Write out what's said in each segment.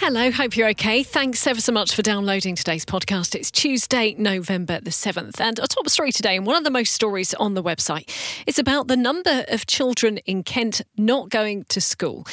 Hello, hope you're okay. Thanks ever so much for downloading today's podcast. It's Tuesday, November the 7th, and a top story today, and one of the most stories on the website. It's about the number of children in Kent not going to school.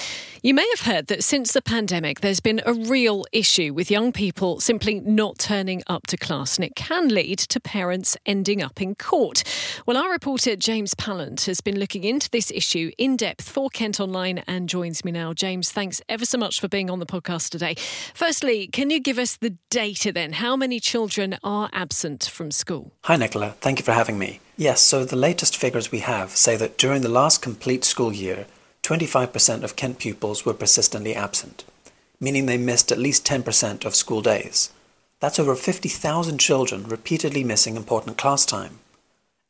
You may have heard that since the pandemic, there's been a real issue with young people simply not turning up to class, and it can lead to parents ending up in court. Well, our reporter James Pallant has been looking into this issue in depth for Kent Online and joins me now. James, thanks ever so much for being on the podcast today. Firstly, can you give us the data then? How many children are absent from school? Hi, Nicola. Thank you for having me. Yes, so the latest figures we have say that during the last complete school year, 25% of Kent pupils were persistently absent, meaning they missed at least 10% of school days. That's over 50,000 children repeatedly missing important class time.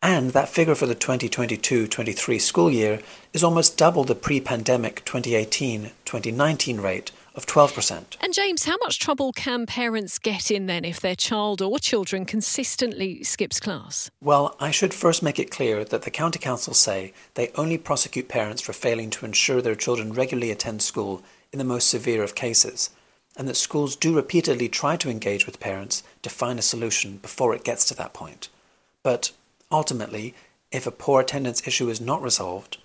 And that figure for the 2022 23 school year is almost double the pre pandemic 2018 2019 rate of 12%. And James, how much trouble can parents get in then if their child or children consistently skips class? Well, I should first make it clear that the County Council say they only prosecute parents for failing to ensure their children regularly attend school in the most severe of cases, and that schools do repeatedly try to engage with parents to find a solution before it gets to that point. But ultimately, if a poor attendance issue is not resolved,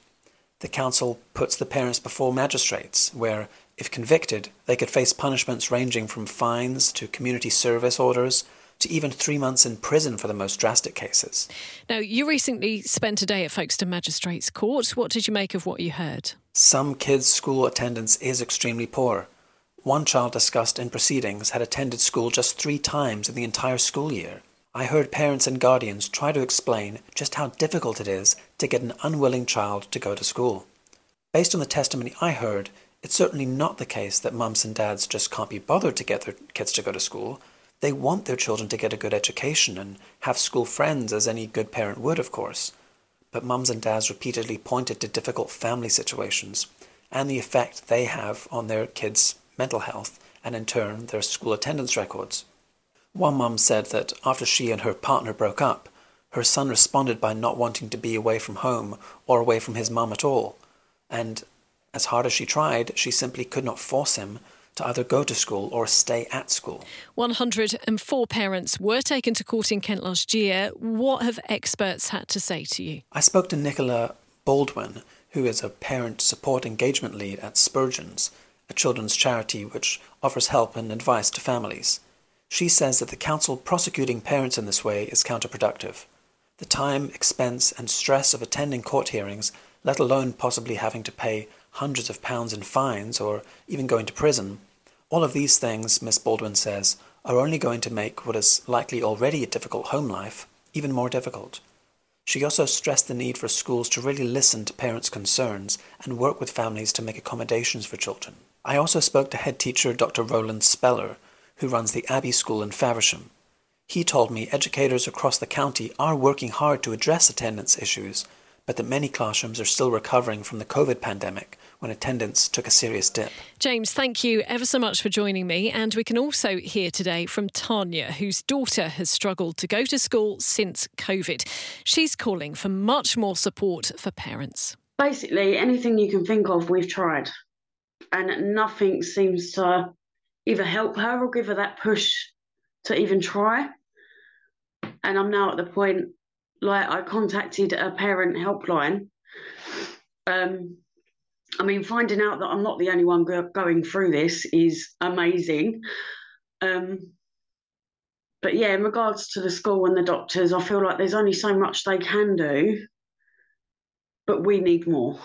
the council puts the parents before magistrates, where if convicted, they could face punishments ranging from fines to community service orders to even three months in prison for the most drastic cases. Now, you recently spent a day at Folkestone Magistrates Court. What did you make of what you heard? Some kids' school attendance is extremely poor. One child discussed in proceedings had attended school just three times in the entire school year. I heard parents and guardians try to explain just how difficult it is to get an unwilling child to go to school. Based on the testimony I heard, it's certainly not the case that mums and dads just can't be bothered to get their kids to go to school. They want their children to get a good education and have school friends, as any good parent would, of course. But mums and dads repeatedly pointed to difficult family situations and the effect they have on their kids' mental health and, in turn, their school attendance records. One mum said that after she and her partner broke up, her son responded by not wanting to be away from home or away from his mum at all. And as hard as she tried, she simply could not force him to either go to school or stay at school. 104 parents were taken to court in Kent last year. What have experts had to say to you? I spoke to Nicola Baldwin, who is a parent support engagement lead at Spurgeon's, a children's charity which offers help and advice to families. She says that the council prosecuting parents in this way is counterproductive. The time, expense, and stress of attending court hearings, let alone possibly having to pay hundreds of pounds in fines, or even going to prison, all of these things, Miss Baldwin says, are only going to make what is likely already a difficult home life even more difficult. She also stressed the need for schools to really listen to parents' concerns and work with families to make accommodations for children. I also spoke to head teacher Dr. Roland Speller, who runs the Abbey School in Faversham. He told me educators across the county are working hard to address attendance issues but that many classrooms are still recovering from the COVID pandemic when attendance took a serious dip. James, thank you ever so much for joining me. And we can also hear today from Tanya, whose daughter has struggled to go to school since COVID. She's calling for much more support for parents. Basically, anything you can think of, we've tried, and nothing seems to either help her or give her that push to even try. And I'm now at the point like I contacted a parent helpline. Um, I mean, finding out that I'm not the only one go- going through this is amazing. Um, but yeah, in regards to the school and the doctors, I feel like there's only so much they can do, but we need more.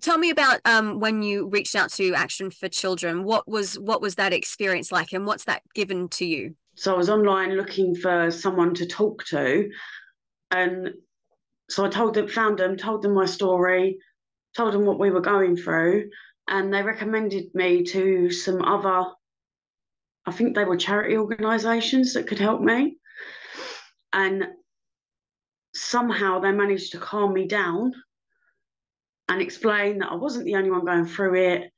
Tell me about um, when you reached out to Action for Children. What was what was that experience like, and what's that given to you? So I was online looking for someone to talk to, and so I told them, found them, told them my story, told them what we were going through, and they recommended me to some other, I think they were charity organisations that could help me. And somehow they managed to calm me down and explain that I wasn't the only one going through it.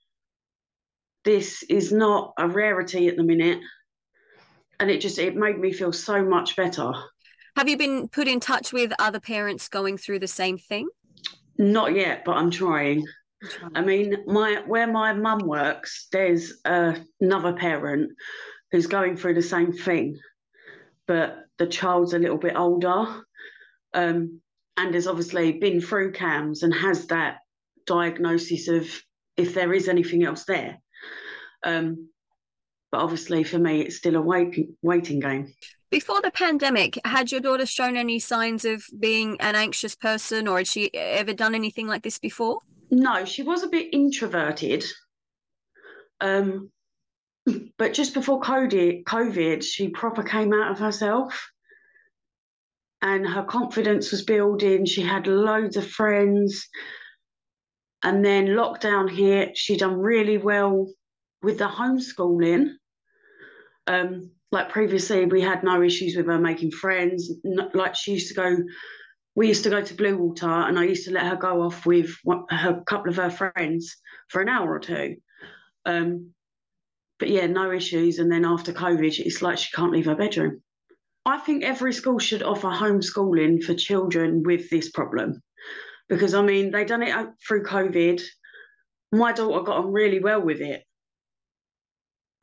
This is not a rarity at the minute. And it just it made me feel so much better. Have you been put in touch with other parents going through the same thing? Not yet, but I'm trying. I mean, my where my mum works, there's uh, another parent who's going through the same thing, but the child's a little bit older, um, and has obviously been through CAMHS and has that diagnosis of if there is anything else there. Um, but obviously, for me, it's still a waiting waiting game. Before the pandemic, had your daughter shown any signs of being an anxious person, or had she ever done anything like this before? No, she was a bit introverted. Um, but just before COVID, COVID, she proper came out of herself and her confidence was building. She had loads of friends. And then lockdown hit, she done really well with the homeschooling. Um, like previously, we had no issues with her making friends. Like she used to go, we used to go to Bluewater, and I used to let her go off with a couple of her friends for an hour or two. Um, but yeah, no issues. And then after COVID, it's like she can't leave her bedroom. I think every school should offer homeschooling for children with this problem because I mean, they done it through COVID. My daughter got on really well with it.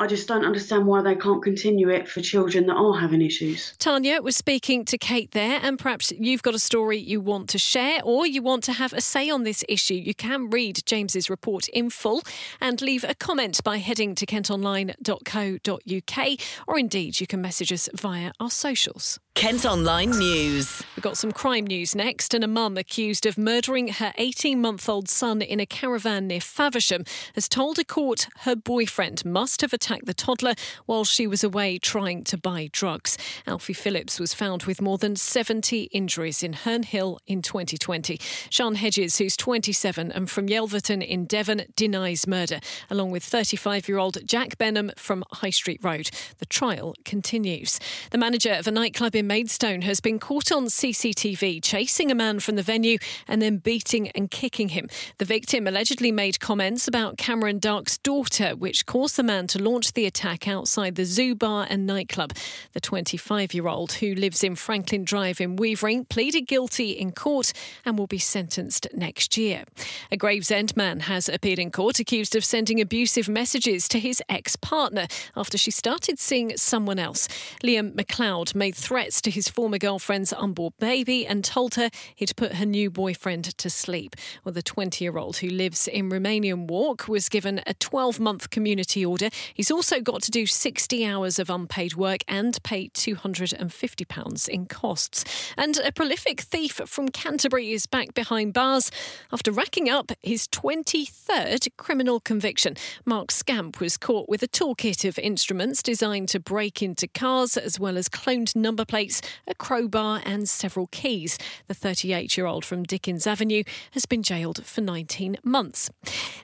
I just don't understand why they can't continue it for children that are having issues. Tanya was speaking to Kate there, and perhaps you've got a story you want to share or you want to have a say on this issue. You can read James's report in full and leave a comment by heading to kentonline.co.uk, or indeed you can message us via our socials. Kent Online News. We've got some crime news next, and a mum accused of murdering her 18 month old son in a caravan near Faversham has told a court her boyfriend must have attacked the toddler while she was away trying to buy drugs. Alfie Phillips was found with more than 70 injuries in Herne Hill in 2020. Sian Hedges, who's 27 and from Yelverton in Devon, denies murder, along with 35 year old Jack Benham from High Street Road. The trial continues. The manager of a nightclub in Maidstone has been caught on CCTV chasing a man from the venue and then beating and kicking him. The victim allegedly made comments about Cameron Dark's daughter, which caused the man to launch the attack outside the Zoo Bar and nightclub. The 25 year old, who lives in Franklin Drive in Weavering, pleaded guilty in court and will be sentenced next year. A Gravesend man has appeared in court accused of sending abusive messages to his ex partner after she started seeing someone else. Liam McLeod made threats to his former girlfriend's unborn baby and told her he'd put her new boyfriend to sleep. Well, the 20 year old who lives in Romanian Walk was given a 12 month community order. He's also got to do 60 hours of unpaid work and pay £250 in costs. And a prolific thief from Canterbury is back behind bars after racking up his 23rd criminal conviction. Mark Scamp was caught with a toolkit of instruments designed to break into cars as well as cloned number plates plates, a crowbar, and several keys. The 38 year old from Dickens Avenue has been jailed for 19 months.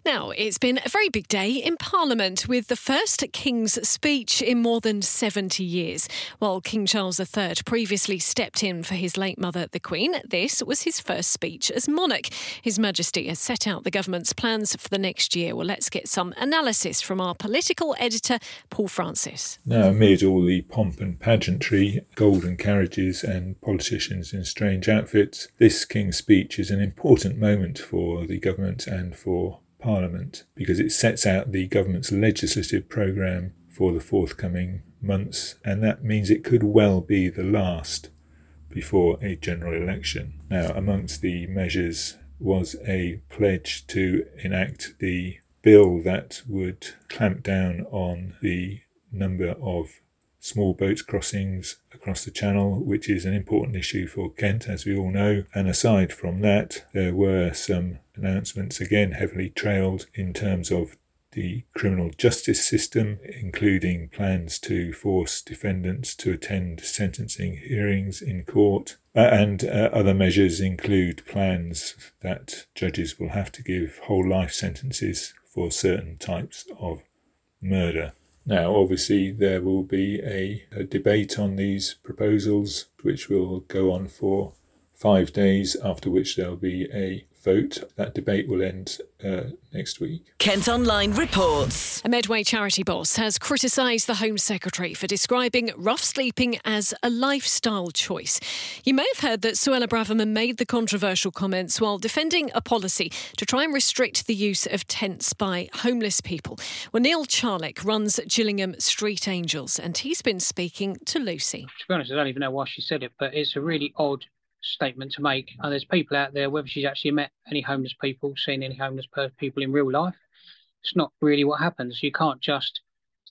Now, it's been a very big day in Parliament with the first King's speech in more than 70 years. While King Charles III previously stepped in for his late mother, the Queen, this was his first speech as monarch. His Majesty has set out the government's plans for the next year. Well, let's get some analysis from our political editor, Paul Francis. Now, amid all the pomp and pageantry, golden carriages and politicians in strange outfits, this King's speech is an important moment for the government and for Parliament because it sets out the government's legislative programme for the forthcoming months, and that means it could well be the last before a general election. Now, amongst the measures was a pledge to enact the bill that would clamp down on the number of small boats crossings across the channel, which is an important issue for Kent, as we all know. And aside from that, there were some announcements, again heavily trailed, in terms of the criminal justice system, including plans to force defendants to attend sentencing hearings in court. Uh, and uh, other measures include plans that judges will have to give whole life sentences for certain types of murder. Now, obviously, there will be a, a, debate on these proposals, which will go on for five days, after which there'll be a vote. That debate will end uh, next week. Kent Online reports. A Medway charity boss has criticised the Home Secretary for describing rough sleeping as a lifestyle choice. You may have heard that Suella Braverman made the controversial comments while defending a policy to try and restrict the use of tents by homeless people. Well, Neil Charlick runs Gillingham Street Angels, and he's been speaking to Lucy. To be honest, I don't even know why she said it, but it's a really odd statement to make. And there's people out there, whether she's actually met any homeless people, seen any homeless people in real life, it's not really what happens. You can't just,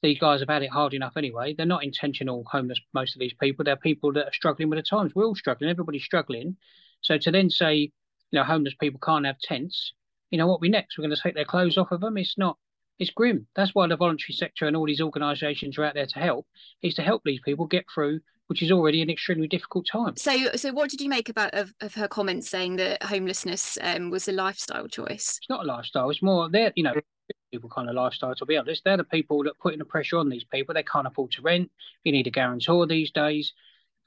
these guys have had it hard enough anyway. They're not intentional homeless, most of these people. They're people that are struggling with the times. We're all struggling, everybody's struggling. So to then say, you know, homeless people can't have tents, you know, what we next? We're going to take their clothes off of them? It's not, it's grim. That's why the voluntary sector and all these organisations are out there to help, is to help these people get through which is already an extremely difficult time. So, so what did you make about of, of her comments saying that homelessness um, was a lifestyle choice? It's not a lifestyle. It's more they're you know people kind of lifestyle. To be honest, they're the people that putting the pressure on these people. They can't afford to rent. You need a guarantor these days.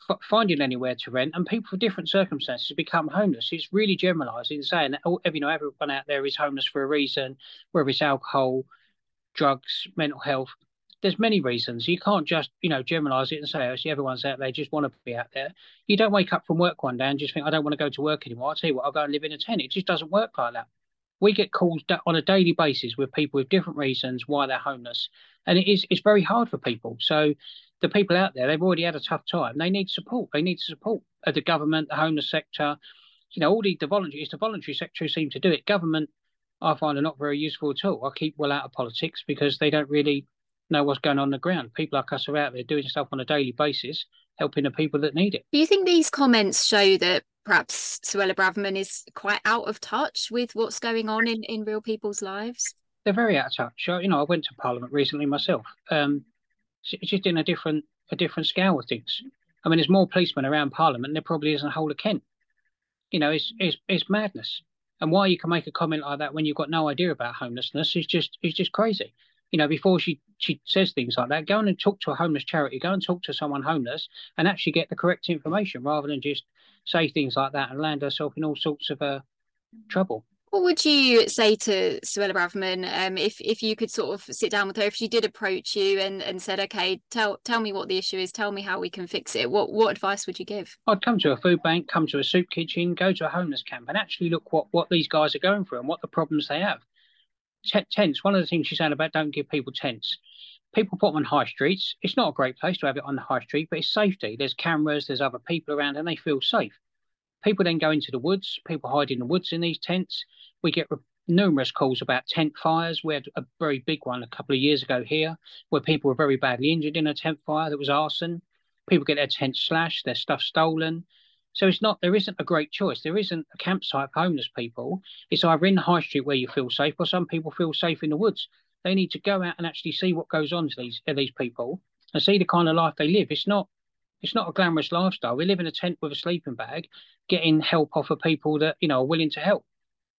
F- finding anywhere to rent, and people for different circumstances become homeless. It's really generalising, saying that you know everyone out there is homeless for a reason, whether it's alcohol, drugs, mental health there's many reasons. You can't just, you know, generalize it and say, oh, see, everyone's out there, just want to be out there. You don't wake up from work one day and just think, I don't want to go to work anymore. I'll tell you what, I'll go and live in a tent. It just doesn't work like that. We get calls on a daily basis with people with different reasons why they're homeless. And it is it's very hard for people. So the people out there, they've already had a tough time. They need support. They need support of the government, the homeless sector, you know, all the, the voluntary, it's the voluntary sector who seem to do it. Government, I find are not very useful at all. I keep well out of politics because they don't really know what's going on, on the ground. People like us are out there doing stuff on a daily basis, helping the people that need it. Do you think these comments show that perhaps Suella Braverman is quite out of touch with what's going on in, in real people's lives? They're very out of touch. You know, I went to Parliament recently myself. Um, it's just in a different a different scale of things. I mean, there's more policemen around Parliament than there probably is in the whole of Kent. You know, it's it's it's madness. And why you can make a comment like that when you've got no idea about homelessness is just is just crazy you know, before she she says things like that, go and talk to a homeless charity, go and talk to someone homeless, and actually get the correct information rather than just say things like that and land herself in all sorts of uh, trouble. What would you say to Suella Braverman um, if if you could sort of sit down with her, if she did approach you and, and said, okay, tell tell me what the issue is, tell me how we can fix it. What what advice would you give? I'd come to a food bank, come to a soup kitchen, go to a homeless camp, and actually look what what these guys are going through and what the problems they have tents. One of the things she's saying about don't give people tents. People put them on high streets. It's not a great place to have it on the high street, but it's safety. There's cameras, there's other people around, and they feel safe. People then go into the woods. People hide in the woods in these tents. We get re- numerous calls about tent fires. We had a very big one a couple of years ago here, where people were very badly injured in a tent fire that was arson. People get their tents slashed, their stuff stolen. So it's not there isn't a great choice. There isn't a campsite for homeless people. It's either in the high street where you feel safe, or some people feel safe in the woods. They need to go out and actually see what goes on to these to these people and see the kind of life they live. It's not it's not a glamorous lifestyle. We live in a tent with a sleeping bag, getting help off of people that you know are willing to help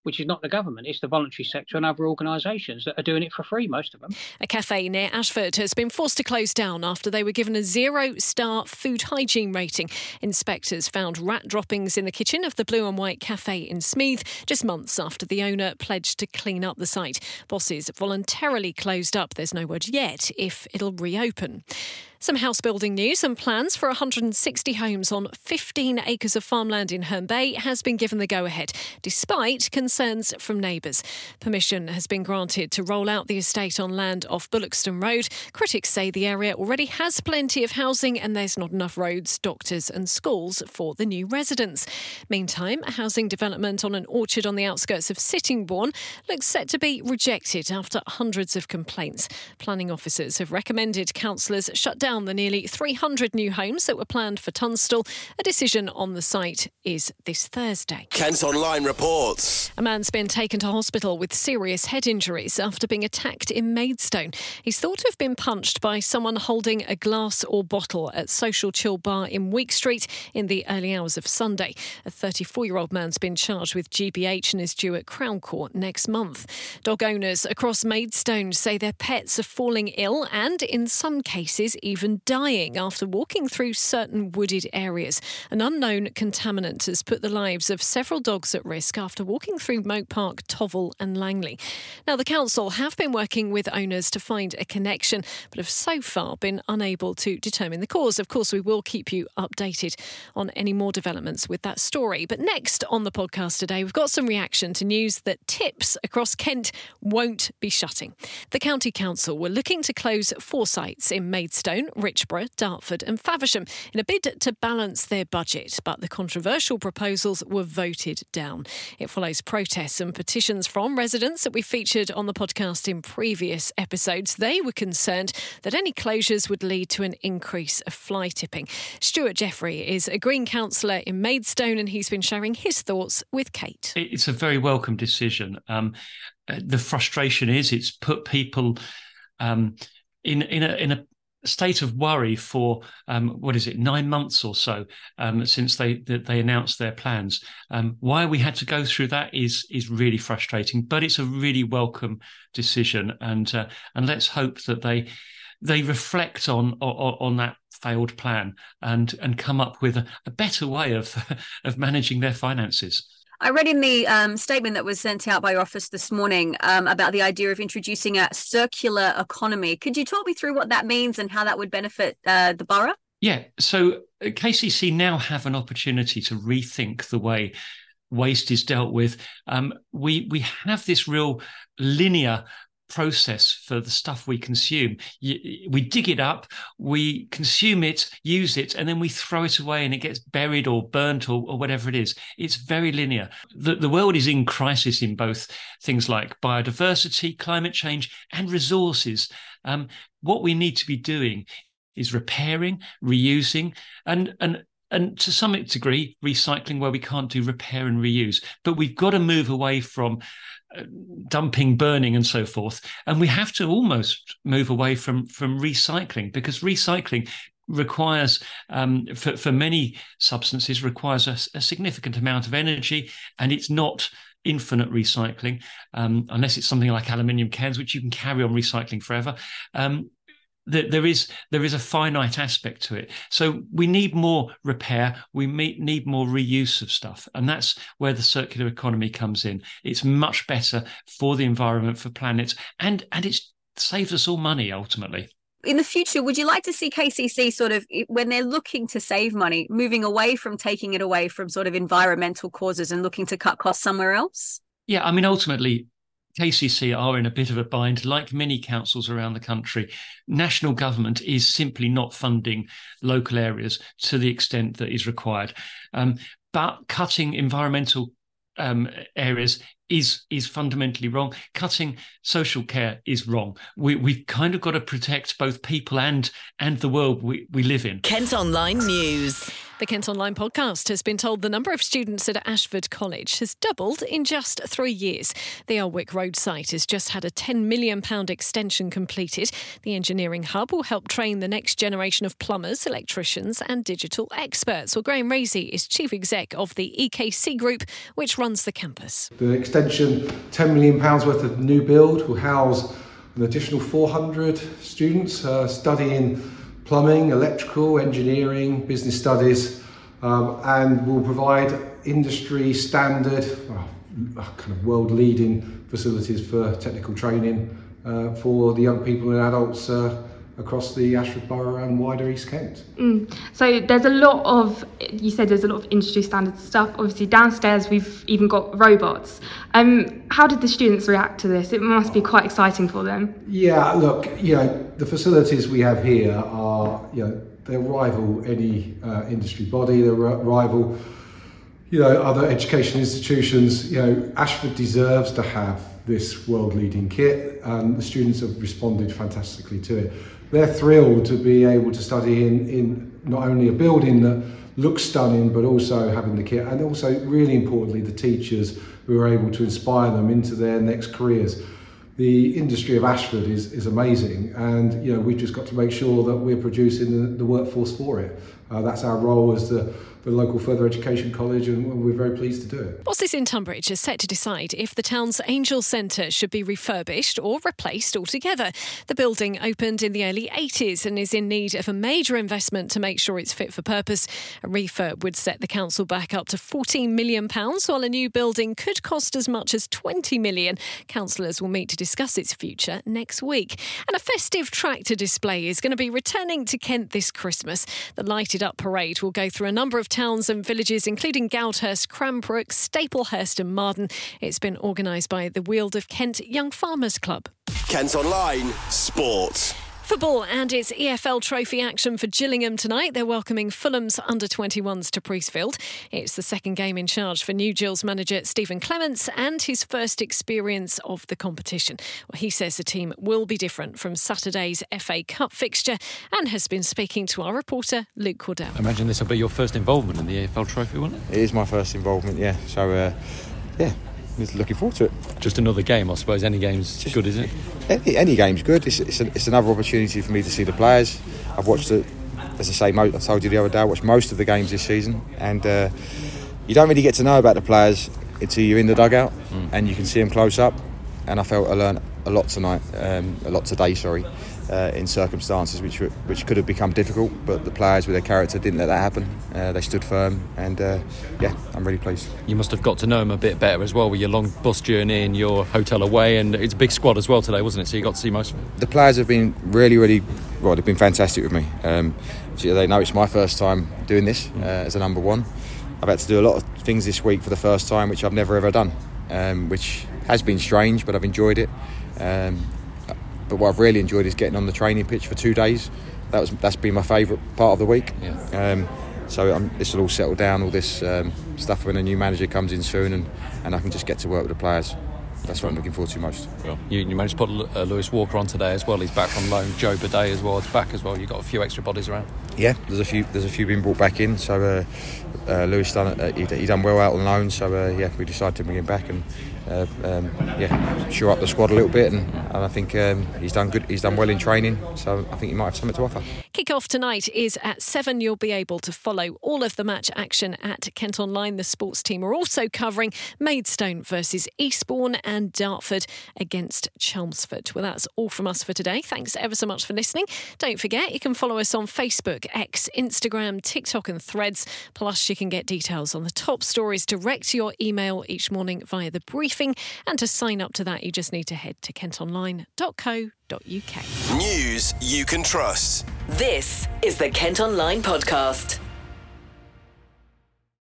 which is not the government, it's the voluntary sector and other organisations that are doing it for free, most of them. A cafe near Ashford has been forced to close down after they were given a zero star food hygiene rating. Inspectors found rat droppings in the kitchen of the Blue and White Cafe in Smeeth just months after the owner pledged to clean up the site. Bosses voluntarily closed up. There's no word yet if it'll reopen. Some house building news and plans for 160 homes on 15 acres of farmland in Herne Bay has been given the go ahead, despite concerns from neighbours. Permission has been granted to roll out the estate on land off Bullockstone Road. Critics say the area already has plenty of housing and there's not enough roads, doctors, and schools for the new residents. Meantime, a housing development on an orchard on the outskirts of Sittingbourne looks set to be rejected after hundreds of complaints. Planning officers have recommended councillors shut down down the nearly 300 new homes that were planned for Tunstall. A decision on the site is this Thursday. Kent Online reports. A man's been taken to hospital with serious head injuries after being attacked in Maidstone. He's thought to have been punched by someone holding a glass or bottle at Social Chill Bar in Week Street in the early hours of Sunday. A 34 year old man's been charged with GBH and is due at Crown Court next month. Dog owners across Maidstone say their pets are falling ill and, in some cases, even even dying after walking through certain wooded areas. An unknown contaminant has put the lives of several dogs at risk after walking through Mote Park, Tovil, and Langley. Now, the council have been working with owners to find a connection, but have so far been unable to determine the cause. Of course, we will keep you updated on any more developments with that story. But next on the podcast today, we've got some reaction to news that tips across Kent won't be shutting. The County Council were looking to close four sites in Maidstone, Richborough, Dartford, and Faversham in a bid to balance their budget, but the controversial proposals were voted down. It follows protests and petitions from residents that we featured on the podcast in previous episodes. They were concerned that any closures would lead to an increase of fly tipping. Stuart Jeffrey is a Green councillor in Maidstone and he's been sharing his thoughts with Kate. It's a very welcome decision. Um, uh, the frustration is it's put people um, in in a in a state of worry for um, what is it nine months or so um, since they they announced their plans. Um, why we had to go through that is is really frustrating, but it's a really welcome decision, and uh, and let's hope that they they reflect on on, on that failed plan and and come up with a, a better way of of managing their finances. I read in the um, statement that was sent out by your office this morning um, about the idea of introducing a circular economy. Could you talk me through what that means and how that would benefit uh, the borough? Yeah, so uh, KCC now have an opportunity to rethink the way waste is dealt with. Um, we we have this real linear process for the stuff we consume. We dig it up, we consume it, use it, and then we throw it away and it gets buried or burnt or, or whatever it is. It's very linear. The, the world is in crisis in both things like biodiversity, climate change, and resources. Um, what we need to be doing is repairing, reusing, and and and to some degree recycling where we can't do repair and reuse. But we've got to move away from dumping, burning, and so forth. And we have to almost move away from from recycling because recycling requires um, for, for many substances requires a, a, significant amount of energy and it's not infinite recycling um, unless it's something like aluminium cans which you can carry on recycling forever um, there is there is a finite aspect to it. So we need more repair. We need more reuse of stuff, and that's where the circular economy comes in. It's much better for the environment, for planets, and and it saves us all money ultimately. In the future, would you like to see KCC sort of when they're looking to save money, moving away from taking it away from sort of environmental causes and looking to cut costs somewhere else? Yeah, I mean, ultimately, KCC are in a bit of a bind, like many councils around the country. National government is simply not funding local areas to the extent that is required. Um, but cutting environmental um, areas is is fundamentally wrong. Cutting social care is wrong. We we've kind of got to protect both people and and the world we, we live in. Kent Online News. The Kent Online podcast has been told the number of students at Ashford College has doubled in just three years. The Elwick Road site has just had a £10 million extension completed. The engineering hub will help train the next generation of plumbers, electricians, and digital experts. Well, Graham Razey is chief exec of the EKC Group, which runs the campus. The extension, £10 million worth of new build, will house an additional 400 students uh, studying plumbing, electrical, engineering, business studies, um, and will provide industry standard, uh, kind of world leading facilities for technical training uh, for the young people and adults uh, across the Ashford Borough and wider East Kent. Mm. So there's a lot of, you said there's a lot of industry standard stuff. Obviously downstairs we've even got robots. Um, how did the students react to this? It must be quite exciting for them. Yeah, look, you know, the facilities we have here are, you know, they rival any uh, industry body, they rival, you know, other education institutions. You know, Ashford deserves to have this world leading kit and the students have responded fantastically to it they're thrilled to be able to study in, in not only a building that looks stunning, but also having the kit, and also really importantly, the teachers who are able to inspire them into their next careers. The industry of Ashford is, is amazing, and you know we've just got to make sure that we're producing the, the workforce for it. Uh, that's our role as the the local further education college, and we're very pleased to do it. Bosses in Tonbridge are set to decide if the town's Angel Centre should be refurbished or replaced altogether. The building opened in the early 80s and is in need of a major investment to make sure it's fit for purpose. A refurb would set the council back up to £14 million, while a new building could cost as much as £20 million. Councillors will meet to discuss its future next week. And a festive tractor display is going to be returning to Kent this Christmas. The lighted up parade will go through a number of towns and villages, including Goudhurst, Cranbrook, Staplehurst, and Marden. It's been organised by the Weald of Kent Young Farmers Club. Kent Online Sport. Football and its EFL trophy action for Gillingham tonight. They're welcoming Fulham's under 21s to Priestfield. It's the second game in charge for New Gills manager Stephen Clemence and his first experience of the competition. Well, he says the team will be different from Saturday's FA Cup fixture and has been speaking to our reporter Luke Cawdell. I imagine this will be your first involvement in the EFL trophy, won't it? It is my first involvement, yeah. So, uh, yeah, looking forward to it. Just another game, I suppose. Any game's Just, good, isn't it? Any, any game's good. It's, it's, a, it's, another opportunity for me to see the players. I've watched it, as I say, I told you the other day, I watched most of the games this season, and uh, you don't really get to know about the players until you're in the dugout mm. and you can see them close up. And I felt I learned a lot tonight, um, a lot today, sorry uh, in circumstances which were, which could have become difficult. But the players with their character didn't let that happen. Uh, they stood firm, and uh, yeah, I'm really pleased. You must have got to know them a bit better as well with your long bus journey and your hotel away, and it's a big squad as well today, wasn't it? So you got to see most of them. The players have been really, really well. They've been fantastic with me. Um, they know it's my first time doing this uh, as a number one. I've had to do a lot of things this week for the first time, which I've never ever done, um, which has been strange, but I've enjoyed it. Um, but what I've really enjoyed is getting on the training pitch for two days. That was that's been my favourite part of the week. Yeah. Um, so um, this will all settle down, all this um, stuff when a new manager comes in soon, and, and I can just get to work with the players. That's what I'm looking forward to most. Well, you, you managed to put uh, Lewis Walker on today as well. He's back from loan. Joe Gbode as well. It's back as well. You've got a few extra bodies around. Yeah, there's a few. There's a few being brought back in. So uh, uh, Lewis done uh, he, he, done well out on loan. So uh, yeah, we decided to bring him back and uh, um, yeah, shore up the squad a little bit, and, and I think um, he's done good. He's done well in training, so I think he might have something to offer. Kick-off tonight is at seven. You'll be able to follow all of the match action at Kent Online. The sports team are also covering Maidstone versus Eastbourne and Dartford against Chelmsford. Well, that's all from us for today. Thanks ever so much for listening. Don't forget you can follow us on Facebook, X, Instagram, TikTok, and Threads. Plus, you can get details on the top stories direct to your email each morning via the briefing. And to sign up to that, you just need to head to kentonline.co.uk. News you can trust. This is the Kent Online Podcast.